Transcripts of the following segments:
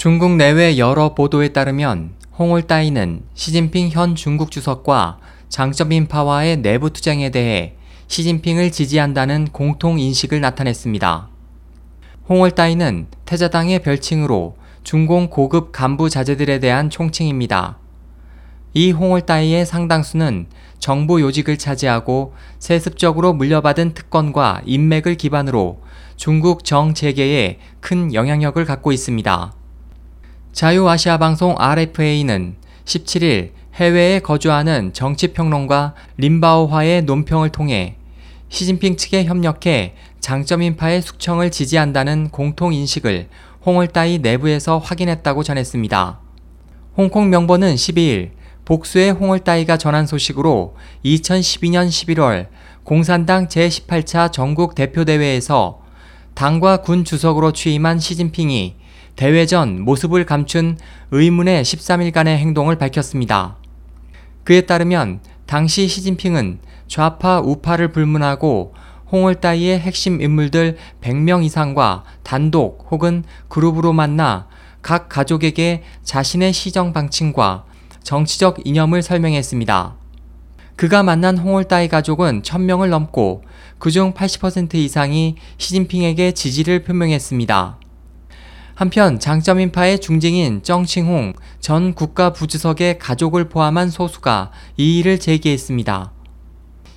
중국 내외 여러 보도에 따르면 홍올따이는 시진핑 현 중국 주석과 장점인파와의 내부 투쟁에 대해 시진핑을 지지한다는 공통 인식을 나타냈습니다. 홍월따이는 태자당의 별칭으로 중공 고급 간부 자제들에 대한 총칭입니다. 이 홍월따이의 상당수는 정부 요직을 차지하고 세습적으로 물려받은 특권과 인맥을 기반으로 중국 정재계에 큰 영향력을 갖고 있습니다. 자유아시아 방송 RFA는 17일 해외에 거주하는 정치평론가 림바오화의 논평을 통해 시진핑 측에 협력해 장점인파의 숙청을 지지한다는 공통인식을 홍을따이 내부에서 확인했다고 전했습니다. 홍콩 명보는 12일 복수의 홍을따이가 전한 소식으로 2012년 11월 공산당 제18차 전국 대표대회에서 당과 군 주석으로 취임한 시진핑이 대회 전 모습을 감춘 의문의 13일간의 행동을 밝혔습니다. 그에 따르면 당시 시진핑은 좌파 우파를 불문하고 홍을따이의 핵심 인물들 100명 이상과 단독 혹은 그룹으로 만나 각 가족에게 자신의 시정 방침과 정치적 이념을 설명했습니다. 그가 만난 홍을따이 가족은 1000명을 넘고 그중 80% 이상이 시진핑에게 지지를 표명했습니다. 한편 장점인파의 중징인 정칭홍 전 국가부주석의 가족을 포함한 소수가 이의를 제기했습니다.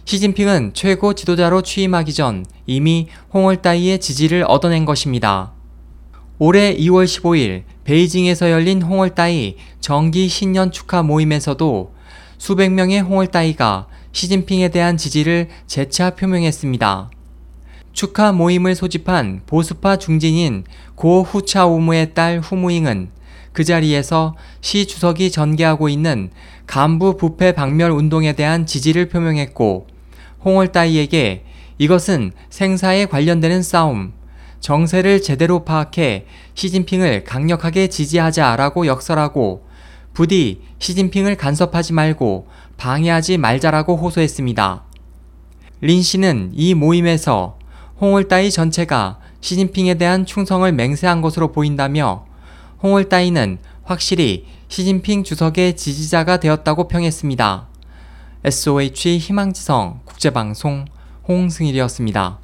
시진핑은 최고 지도자로 취임하기 전 이미 홍월따이의 지지를 얻어낸 것입니다. 올해 2월 15일 베이징에서 열린 홍월따이 정기 신년 축하 모임에서도 수백 명의 홍월따이가 시진핑에 대한 지지를 재차 표명했습니다. 축하 모임을 소집한 보수파 중진인 고 후차오무의 딸 후무잉은 그 자리에서 시 주석이 전개하고 있는 간부 부패 박멸 운동에 대한 지지를 표명했고 홍월따이에게 이것은 생사에 관련되는 싸움, 정세를 제대로 파악해 시진핑을 강력하게 지지하자라고 역설하고 부디 시진핑을 간섭하지 말고 방해하지 말자라고 호소했습니다. 린 씨는 이 모임에서 홍을따이 전체가 시진핑에 대한 충성을 맹세한 것으로 보인다며 홍을따이는 확실히 시진핑 주석의 지지자가 되었다고 평했습니다. SOH 희망지성 국제방송 홍승일이었습니다.